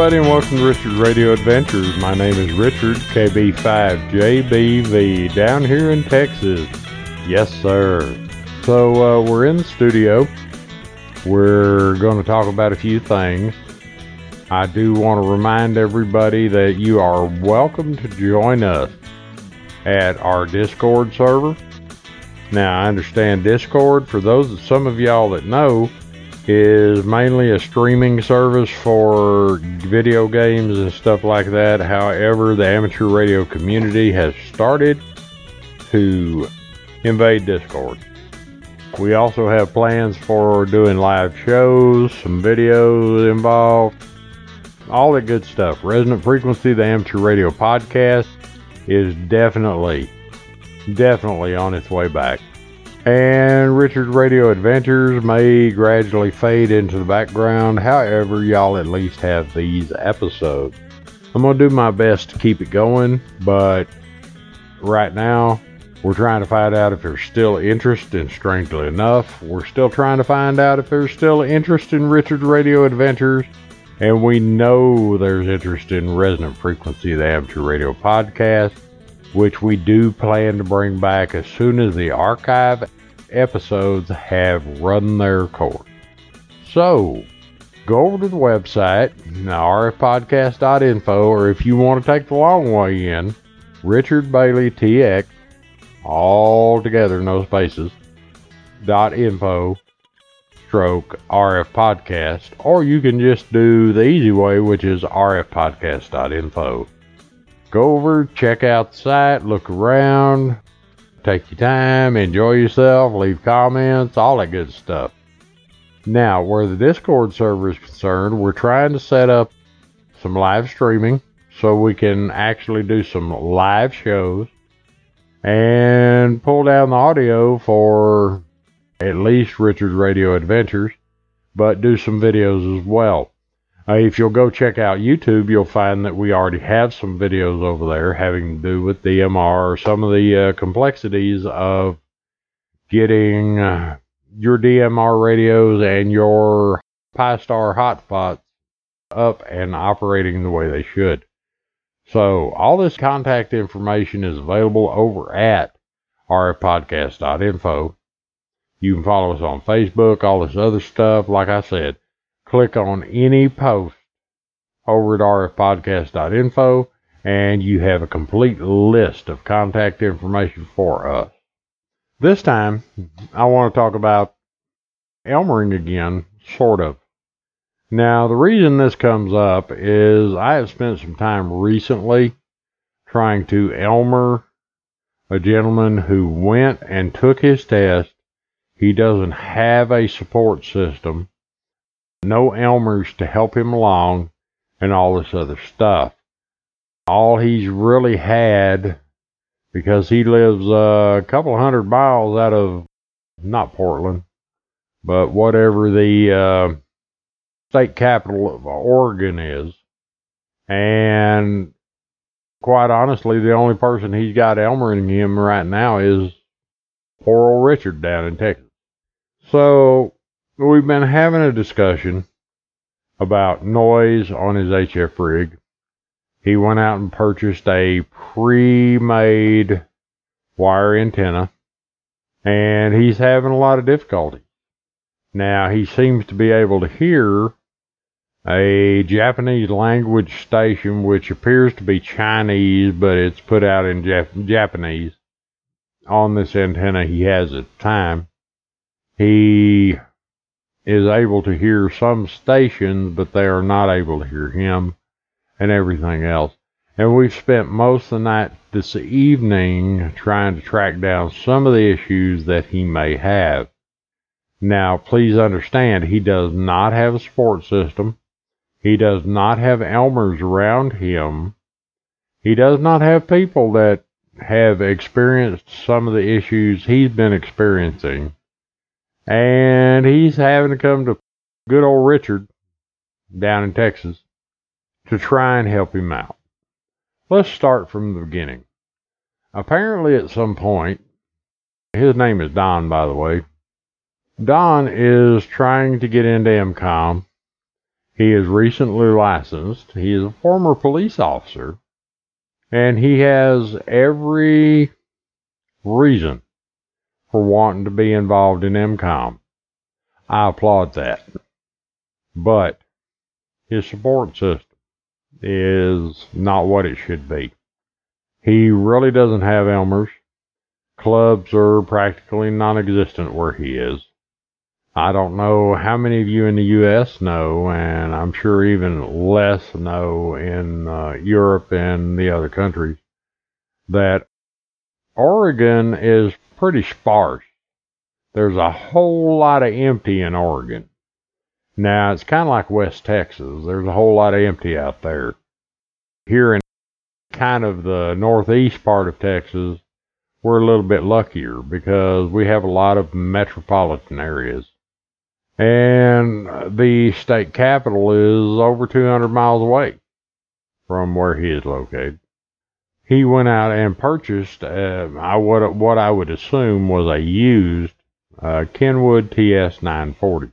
Everybody, and welcome to Richard's Radio Adventures. My name is Richard KB5JBV down here in Texas. Yes, sir. So uh, we're in the studio. We're going to talk about a few things. I do want to remind everybody that you are welcome to join us at our Discord server. Now, I understand Discord, for those of some of y'all that know, is mainly a streaming service for video games and stuff like that. However, the amateur radio community has started to invade Discord. We also have plans for doing live shows, some videos involved, all that good stuff. Resonant Frequency, the amateur radio podcast, is definitely, definitely on its way back. And Richard's Radio Adventures may gradually fade into the background. However, y'all at least have these episodes. I'm going to do my best to keep it going, but right now, we're trying to find out if there's still interest, and strangely enough, we're still trying to find out if there's still interest in Richard's Radio Adventures. And we know there's interest in Resonant Frequency, the amateur radio podcast which we do plan to bring back as soon as the archive episodes have run their course. So, go over to the website, rfpodcast.info, or if you want to take the long way in, Richard Bailey TX, all together, no spaces, dot info, stroke RF Podcast, or you can just do the easy way, which is rfpodcast.info. Go over, check out the site, look around, take your time, enjoy yourself, leave comments, all that good stuff. Now, where the Discord server is concerned, we're trying to set up some live streaming so we can actually do some live shows and pull down the audio for at least Richard's Radio Adventures, but do some videos as well. Uh, if you'll go check out YouTube, you'll find that we already have some videos over there having to do with DMR or some of the uh, complexities of getting uh, your DMR radios and your Pi-Star hotspots up and operating the way they should. So all this contact information is available over at rfpodcast.info. You can follow us on Facebook, all this other stuff. Like I said, click on any post over at rfpodcast.info and you have a complete list of contact information for us. This time, I want to talk about Elmering again, sort of. Now, the reason this comes up is I have spent some time recently trying to Elmer a gentleman who went and took his test. He doesn't have a support system no Elmers to help him along, and all this other stuff. All he's really had, because he lives a couple hundred miles out of, not Portland, but whatever the uh, state capital of Oregon is. And quite honestly, the only person he's got Elmering him right now is poor old Richard down in Texas. So we've been having a discussion about noise on his HF rig. He went out and purchased a pre-made wire antenna and he's having a lot of difficulty. Now he seems to be able to hear a Japanese language station which appears to be Chinese but it's put out in Jap- Japanese on this antenna he has at the time. He is able to hear some stations, but they are not able to hear him and everything else. And we've spent most of the night this evening trying to track down some of the issues that he may have. Now, please understand, he does not have a support system. He does not have Elmers around him. He does not have people that have experienced some of the issues he's been experiencing. And he's having to come to good old Richard down in Texas to try and help him out. Let's start from the beginning. Apparently, at some point, his name is Don, by the way. Don is trying to get into EmComm. He is recently licensed. He is a former police officer. And he has every reason for wanting to be involved in EmComm. I applaud that. But his support system is not what it should be. He really doesn't have Elmer's. Clubs are practically non existent where he is. I don't know how many of you in the U.S. know, and I'm sure even less know in uh, Europe and the other countries, that Oregon is pretty sparse. There's a whole lot of empty in Oregon. Now, it's kind of like West Texas. There's a whole lot of empty out there. Here in kind of the northeast part of Texas, we're a little bit luckier because we have a lot of metropolitan areas. And the state capital is over 200 miles away from where he is located. He went out and purchased uh, I would, what I would assume was a used uh, Kenwood TS 940.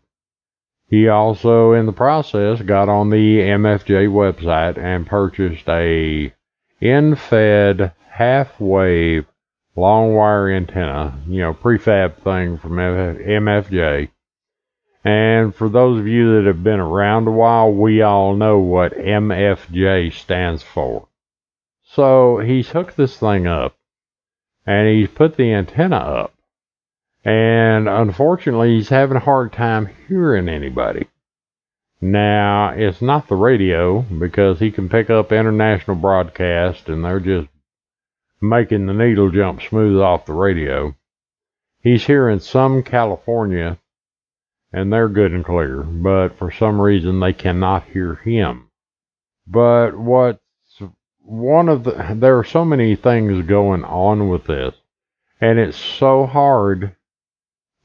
He also, in the process, got on the MFJ website and purchased a end-fed half-wave long wire antenna, you know, prefab thing from MFJ. And for those of you that have been around a while, we all know what MFJ stands for. So he's hooked this thing up and he's put the antenna up. And unfortunately, he's having a hard time hearing anybody. Now, it's not the radio because he can pick up international broadcast and they're just making the needle jump smooth off the radio. He's hearing some California and they're good and clear, but for some reason they cannot hear him. But what's one of the, there are so many things going on with this, and it's so hard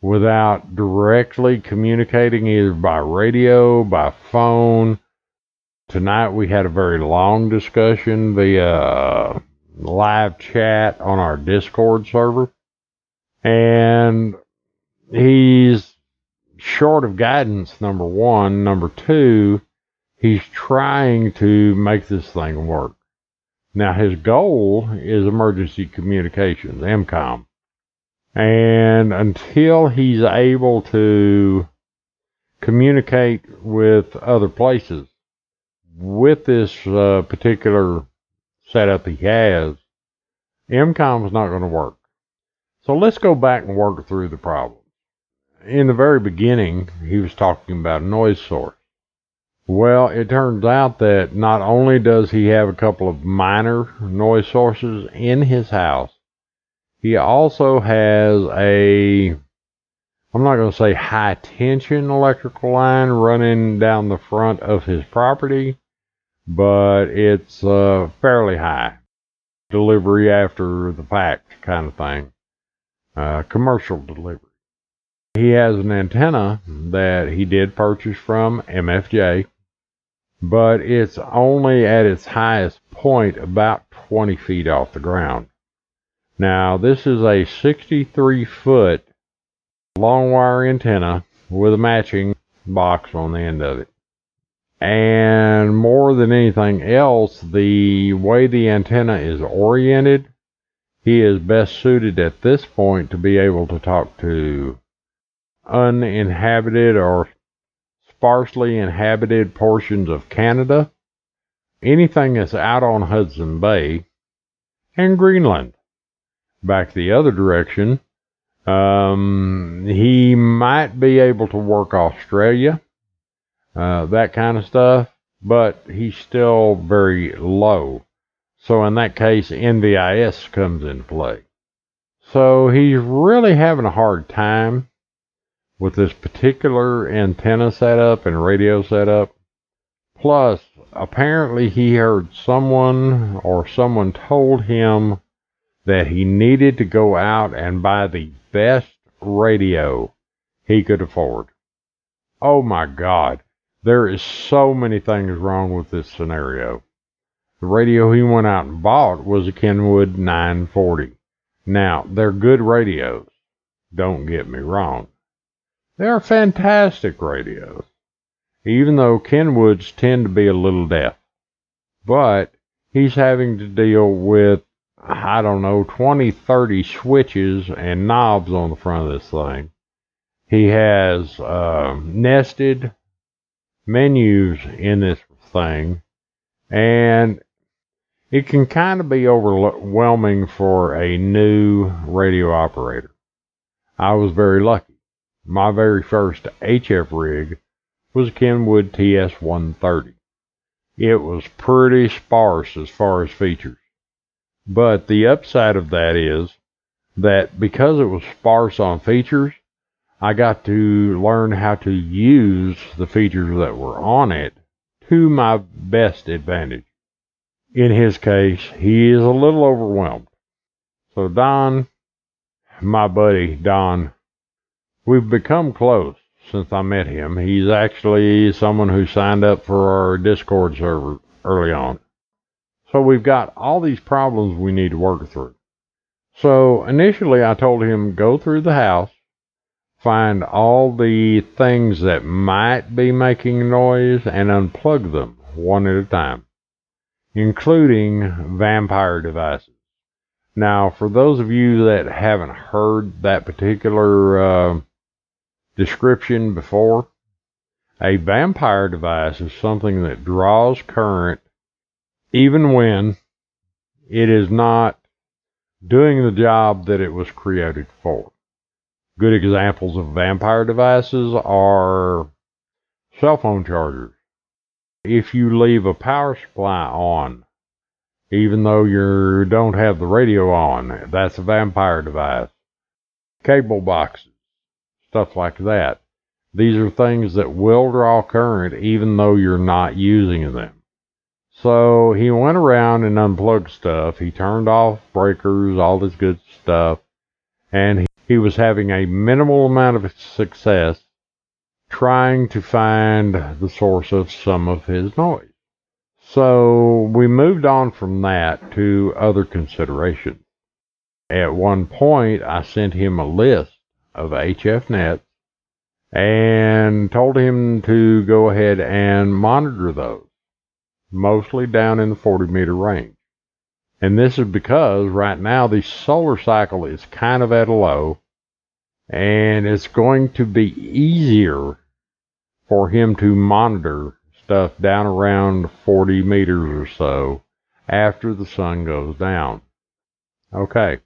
without directly communicating either by radio, by phone. Tonight we had a very long discussion via uh, live chat on our Discord server. And he's short of guidance, number one. Number two, he's trying to make this thing work. Now, his goal is emergency communications, EmComm. And until he's able to communicate with other places with this uh, particular setup he has, EmComm is not going to work. So let's go back and work through the problem. In the very beginning, he was talking about a noise source. Well, it turns out that not only does he have a couple of minor noise sources in his house, he also has a, I'm not going to say high tension electrical line running down the front of his property, but it's uh, fairly high. Delivery after the fact kind of thing. Uh, commercial delivery. He has an antenna that he did purchase from MFJ, but it's only at its highest point about 20 feet off the ground. Now, this is a 63 foot long wire antenna with a matching box on the end of it. And more than anything else, the way the antenna is oriented, he is best suited at this point to be able to talk to uninhabited or sparsely inhabited portions of Canada, anything that's out on Hudson Bay, and Greenland back the other direction. Um, he might be able to work Australia, uh, that kind of stuff, but he's still very low. So in that case, NVIS comes into play. So he's really having a hard time with this particular antenna setup and radio setup. Plus, apparently he heard someone or someone told him that he needed to go out and buy the best radio he could afford. Oh my God. There is so many things wrong with this scenario. The radio he went out and bought was a Kenwood 940. Now, they're good radios. Don't get me wrong. They are fantastic radios. even though Kenwoods tend to be a little deaf. But he's having to deal with, I don't know, 20, 30 switches and knobs on the front of this thing. He has uh, nested menus in this thing, and it can kind of be overwhelming for a new radio operator. I was very lucky. My very first HF rig was a Kenwood TS130. It was pretty sparse as far as features. But the upside of that is that because it was sparse on features, I got to learn how to use the features that were on it to my best advantage. In his case, he is a little overwhelmed. So Don, my buddy Don, we've become close since I met him. He's actually someone who signed up for our Discord server early on. So we've got all these problems we need to work through. So initially I told him go through the house, find all the things that might be making noise and unplug them one at a time, including vampire devices. Now, for those of you that haven't heard that particular uh, description before, a vampire device is something that draws current even when it is not doing the job that it was created for. Good examples of vampire devices are cell phone chargers. If you leave a power supply on, even though you don't have the radio on, that's a vampire device. Cable boxes, stuff like that. These are things that will draw current even though you're not using them. So he went around and unplugged stuff. He turned off breakers, all this good stuff, and he was having a minimal amount of success trying to find the source of some of his noise. So we moved on from that to other considerations. At one point, I sent him a list of HF nets and told him to go ahead and monitor those, mostly down in the 40 meter range. And this is because right now the solar cycle is kind of at a low and it's going to be easier for him to monitor stuff down around 40 meters or so after the sun goes down. Okay.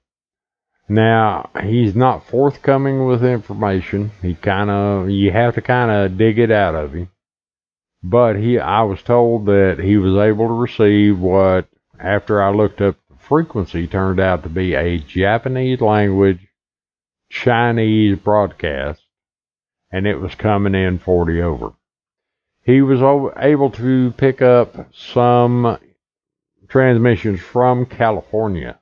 Now, he's not forthcoming with information. He kind of, you have to kind of dig it out of him. But he, I was told that he was able to receive what, after I looked up the frequency, turned out to be a Japanese language Chinese broadcast, and it was coming in 40 over. He was able to pick up some transmissions from California,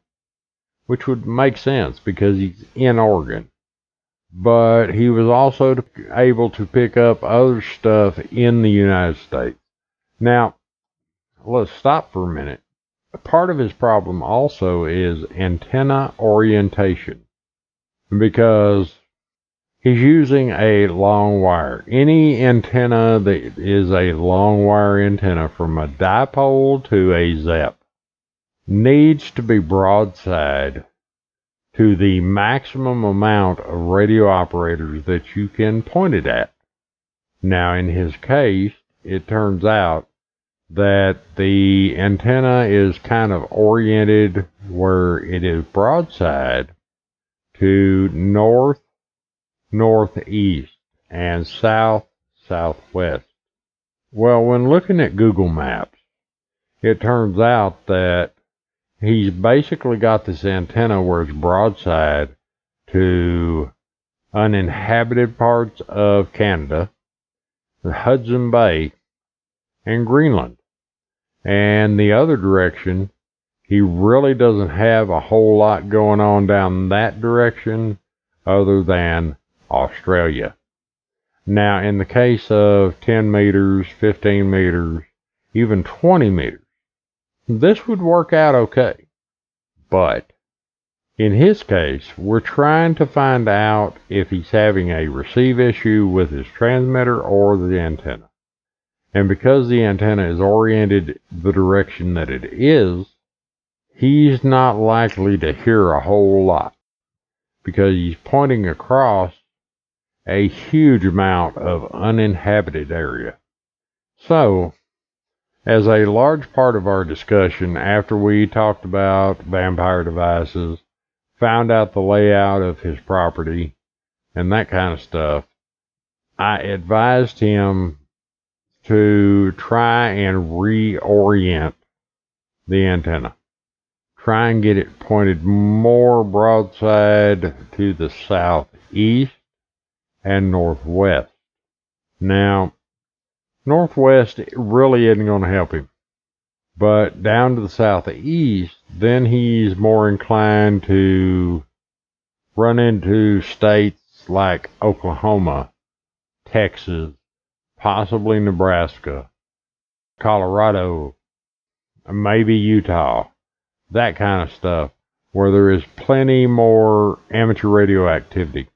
which would make sense because he's in Oregon. But he was also able to pick up other stuff in the United States. Now, let's stop for a minute. Part of his problem also is antenna orientation because he's using a long wire. Any antenna that is a long wire antenna from a dipole to a ZEP needs to be broadside to the maximum amount of radio operators that you can point it at. Now, in his case, it turns out that the antenna is kind of oriented where it is broadside to north northeast and south southwest. Well, when looking at Google Maps, it turns out that he's basically got this antenna where it's broadside to uninhabited parts of Canada, the Hudson Bay, and Greenland. And the other direction he really doesn't have a whole lot going on down that direction other than Australia. Now, in the case of 10 meters, 15 meters, even 20 meters, this would work out okay. But in his case, we're trying to find out if he's having a receive issue with his transmitter or the antenna. And because the antenna is oriented the direction that it is, he's not likely to hear a whole lot because he's pointing across a huge amount of uninhabited area. So, as a large part of our discussion after we talked about vampire devices, found out the layout of his property, and that kind of stuff, I advised him to try and reorient the antenna. Try and get it pointed more broadside to the southeast and northwest. Now, northwest really isn't going to help him. But down to the southeast, then he's more inclined to run into states like Oklahoma, Texas, possibly Nebraska, Colorado, maybe Utah, that kind of stuff, where there is plenty more amateur radio activity.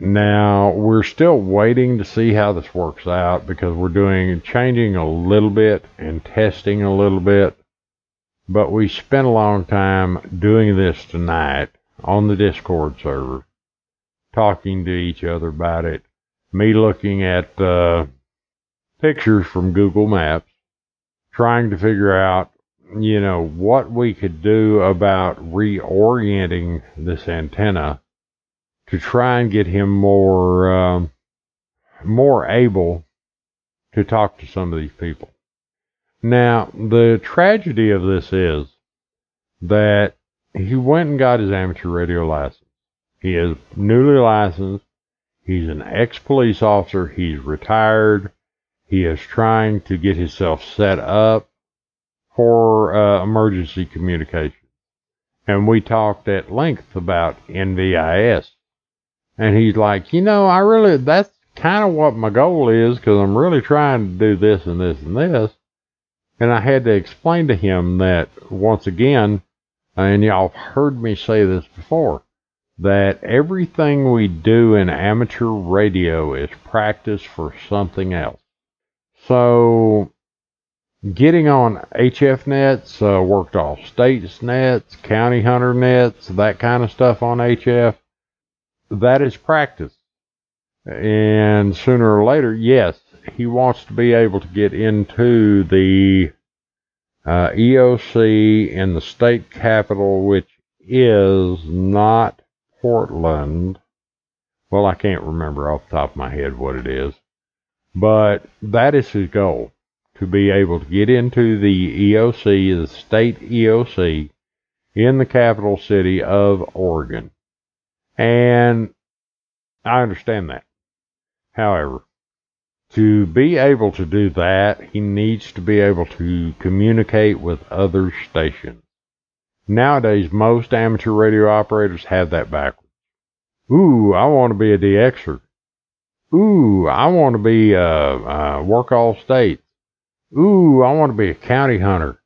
Now, we're still waiting to see how this works out because we're doing changing a little bit and testing a little bit. But we spent a long time doing this tonight on the Discord server, talking to each other about it. Me looking at uh, pictures from Google Maps, trying to figure out, you know, what we could do about reorienting this antenna to try and get him more um, more able to talk to some of these people. Now, the tragedy of this is that he went and got his amateur radio license. He is newly licensed. He's an ex police officer. He's retired. He is trying to get himself set up for uh, emergency communication. And we talked at length about NVIS. And he's like, you know, I really, that's kind of what my goal is because I'm really trying to do this and this and this. And I had to explain to him that once again, and y'all have heard me say this before, that everything we do in amateur radio is practice for something else. So, getting on HF nets, uh, worked off states nets, county hunter nets, that kind of stuff on HF that is practice. And sooner or later, yes, he wants to be able to get into the uh, EOC in the state capital, which is not Portland. Well, I can't remember off the top of my head what it is, but that is his goal to be able to get into the EOC, the state EOC, in the capital city of Oregon. And I understand that. However, to be able to do that, he needs to be able to communicate with other stations. Nowadays, most amateur radio operators have that backwards. Ooh, I want to be a DXer. Ooh, I want to be uh, uh, work all states. Ooh, I want to be a county hunter.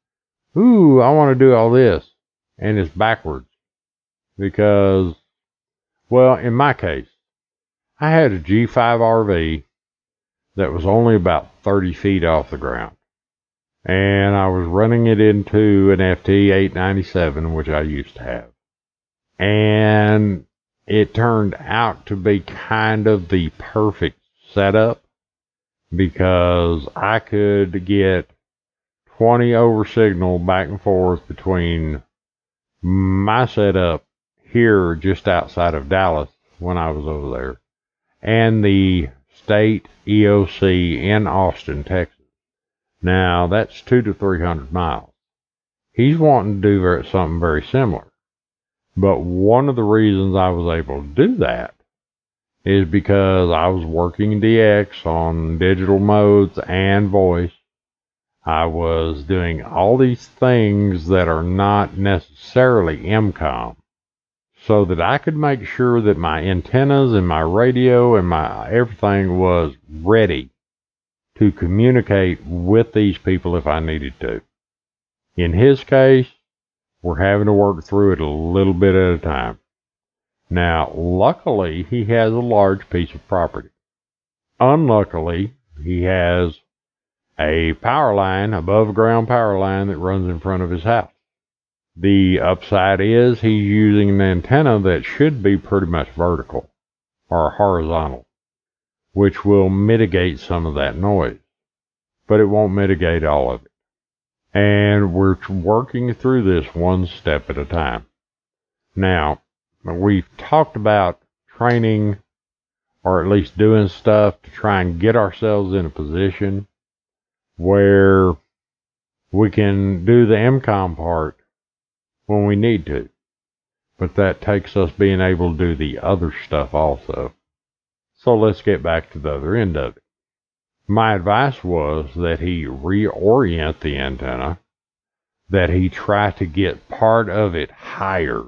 Ooh, I want to do all this. And it's backwards. Because well, in my case, I had a G5 RV that was only about 30 feet off the ground. And I was running it into an FT 897, which I used to have. And it turned out to be kind of the perfect setup because I could get 20 over signal back and forth between my setup here just outside of Dallas when I was over there, and the state EOC in Austin, Texas. Now that's two to three hundred miles. He's wanting to do something very similar. But one of the reasons I was able to do that is because I was working DX on digital modes and voice. I was doing all these things that are not necessarily EmComm so that I could make sure that my antennas and my radio and my everything was ready to communicate with these people if I needed to. In his case, we're having to work through it a little bit at a time. Now, luckily, he has a large piece of property. Unluckily, he has a power line, above ground power line that runs in front of his house. The upside is he's using an antenna that should be pretty much vertical or horizontal, which will mitigate some of that noise, but it won't mitigate all of it. And we're working through this one step at a time. Now, we've talked about training or at least doing stuff to try and get ourselves in a position where we can do the EmComm part when we need to. But that takes us being able to do the other stuff also. So let's get back to the other end of it. My advice was that he reorient the antenna, that he try to get part of it higher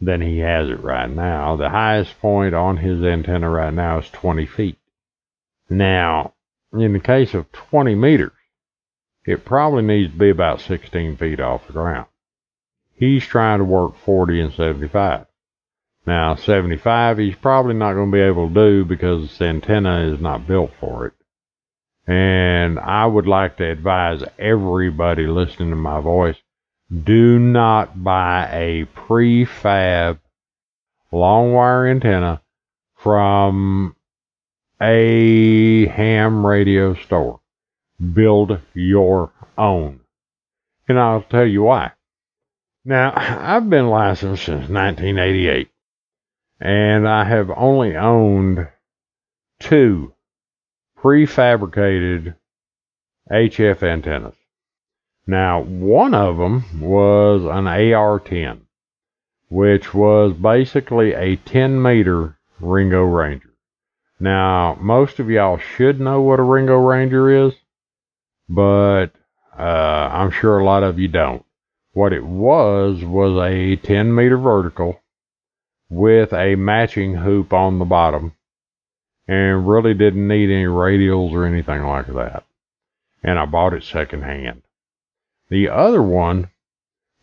than he has it right now. The highest point on his antenna right now is 20 feet. Now, in the case of 20 meters, it probably needs to be about 16 feet off the ground. He's trying to work 40 and 75. Now, 75, he's probably not going to be able to do because the antenna is not built for it. And I would like to advise everybody listening to my voice do not buy a prefab long wire antenna from a ham radio store. Build your own. And I'll tell you why. Now, I've been licensed since 1988, and I have only owned two prefabricated HF antennas. Now, one of them was an AR-10, which was basically a 10 meter Ringo Ranger. Now, most of y'all should know what a Ringo Ranger is, but uh, I'm sure a lot of you don't. What it was was a 10 meter vertical with a matching hoop on the bottom and really didn't need any radials or anything like that. And I bought it secondhand. The other one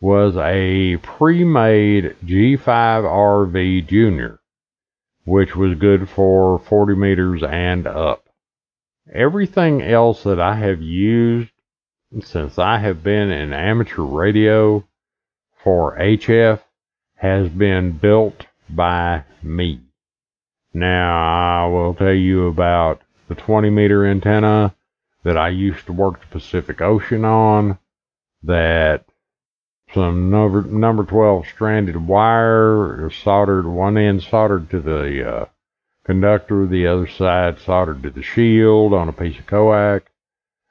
was a pre-made G5RV Junior, which was good for 40 meters and up. Everything else that I have used since I have been in amateur radio for HF has been built by me. Now, I will tell you about the 20 meter antenna that I used to work the Pacific Ocean on that some number number 12 stranded wire soldered one end soldered to the uh, conductor the other side soldered to the shield on a piece of coax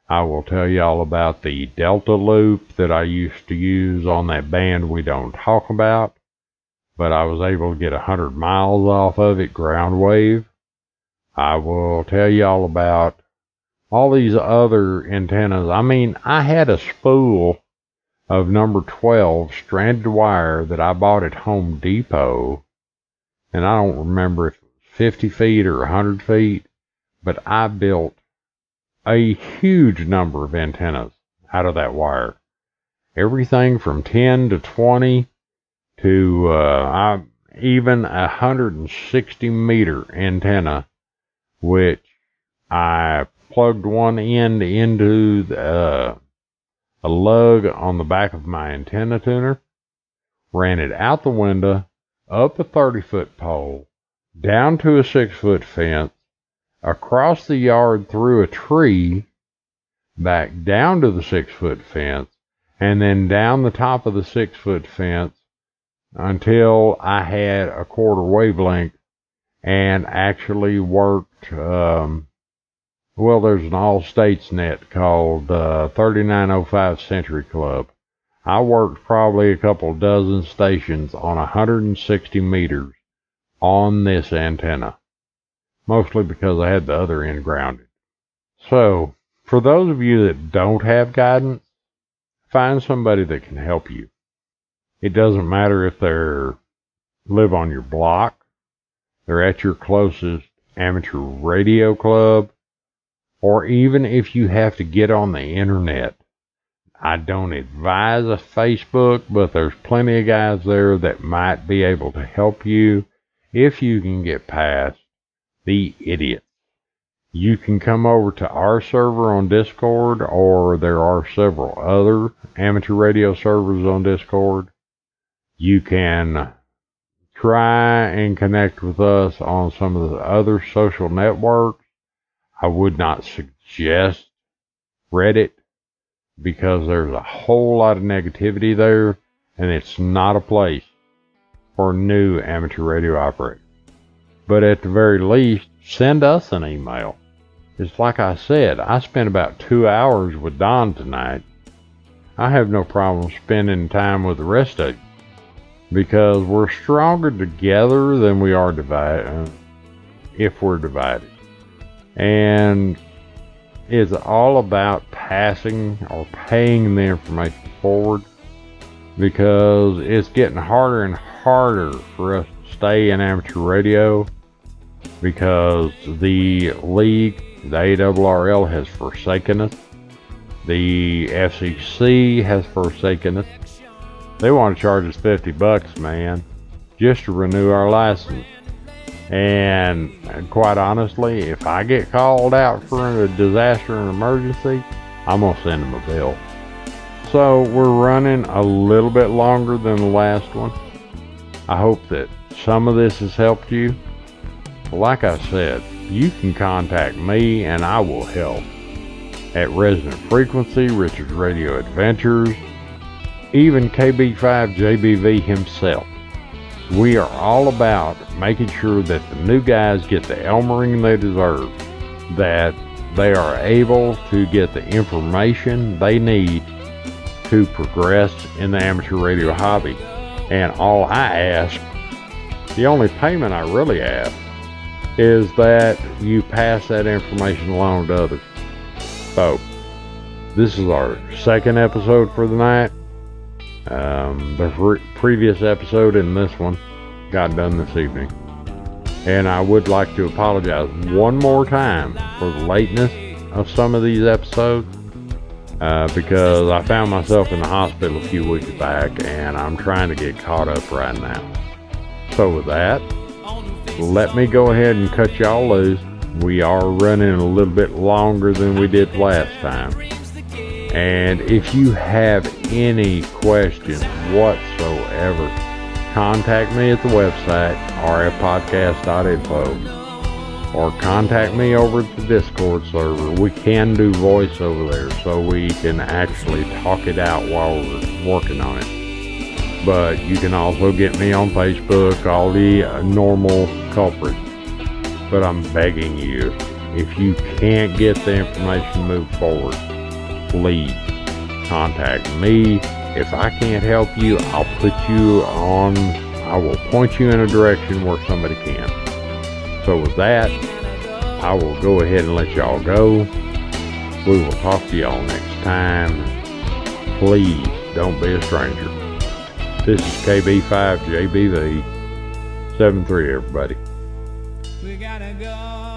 i will tell you all about the delta loop that i used to use on that band we don't talk about but i was able to get a 100 miles off of it ground wave i will tell you all about all these other antennas i mean i had a spool of number 12 stranded wire that I bought at Home Depot. And I don't remember if it was 50 feet or 100 feet, but I built a huge number of antennas out of that wire. Everything from 10 to 20 to uh, even a 160 meter antenna, which I plugged one end into the, uh, a lug on the back of my antenna tuner, ran it out the window, up a 30 foot pole, down to a 6 foot fence, across the yard through a tree, back down to the 6 foot fence, and then down the top of the 6 foot fence until I had a quarter wavelength and actually worked um, well, there's an all states net called uh, 3905 Century Club. I worked probably a couple dozen stations on 160 meters on this antenna, mostly because I had the other end grounded. So, for those of you that don't have guidance, find somebody that can help you. It doesn't matter if they're live on your block, they're at your closest amateur radio club, or even if you have to get on the internet. I don't advise a Facebook, but there's plenty of guys there that might be able to help you if you can get past the idiots. You can come over to our server on Discord, or there are several other amateur radio servers on Discord. You can try and connect with us on some of the other social networks. I would not suggest Reddit because there's a whole lot of negativity there and it's not a place for new amateur radio operators. But at the very least, send us an email. It's like I said, I spent about two hours with Don tonight. I have no problem spending time with the rest of you because we're stronger together than we are divided uh, if we're divided. And it's all about passing or paying the information forward because it's getting harder and harder for us to stay in amateur radio because the league, the ARRL, has forsaken us. The FCC has forsaken us. They want to charge us 50 bucks, man, just to renew our license. And quite honestly, if I get called out for a disaster and emergency, I'm going to send them a bill. So we're running a little bit longer than the last one. I hope that some of this has helped you. Like I said, you can contact me and I will help at Resonant Frequency, Richard's Radio Adventures, even KB5JBV himself. We are all about making sure that the new guys get the Elmering they deserve, that they are able to get the information they need to progress in the amateur radio hobby. And all I ask, the only payment I really ask, is that you pass that information along to others. So, this is our second episode for the night. Um, the pre- previous episode and this one got done this evening. And I would like to apologize one more time for the lateness of some of these episodes uh, because I found myself in the hospital a few weeks back and I'm trying to get caught up right now. So, with that, let me go ahead and cut y'all loose. We are running a little bit longer than we did last time. And if you have any questions whatsoever, contact me at the website, rfpodcast.info or contact me over at the Discord server. We can do voice over there so we can actually talk it out while we're working on it. But you can also get me on Facebook, all the uh, normal culprits. But I'm begging you, if you can't get the information moved forward, please contact me. If I can't help you, I'll put you on, I will point you in a direction where somebody can. So with that, I will go ahead and let y'all go. We will talk to y'all next time. Please don't be a stranger. This is KB5JBV 73 everybody. We gotta go.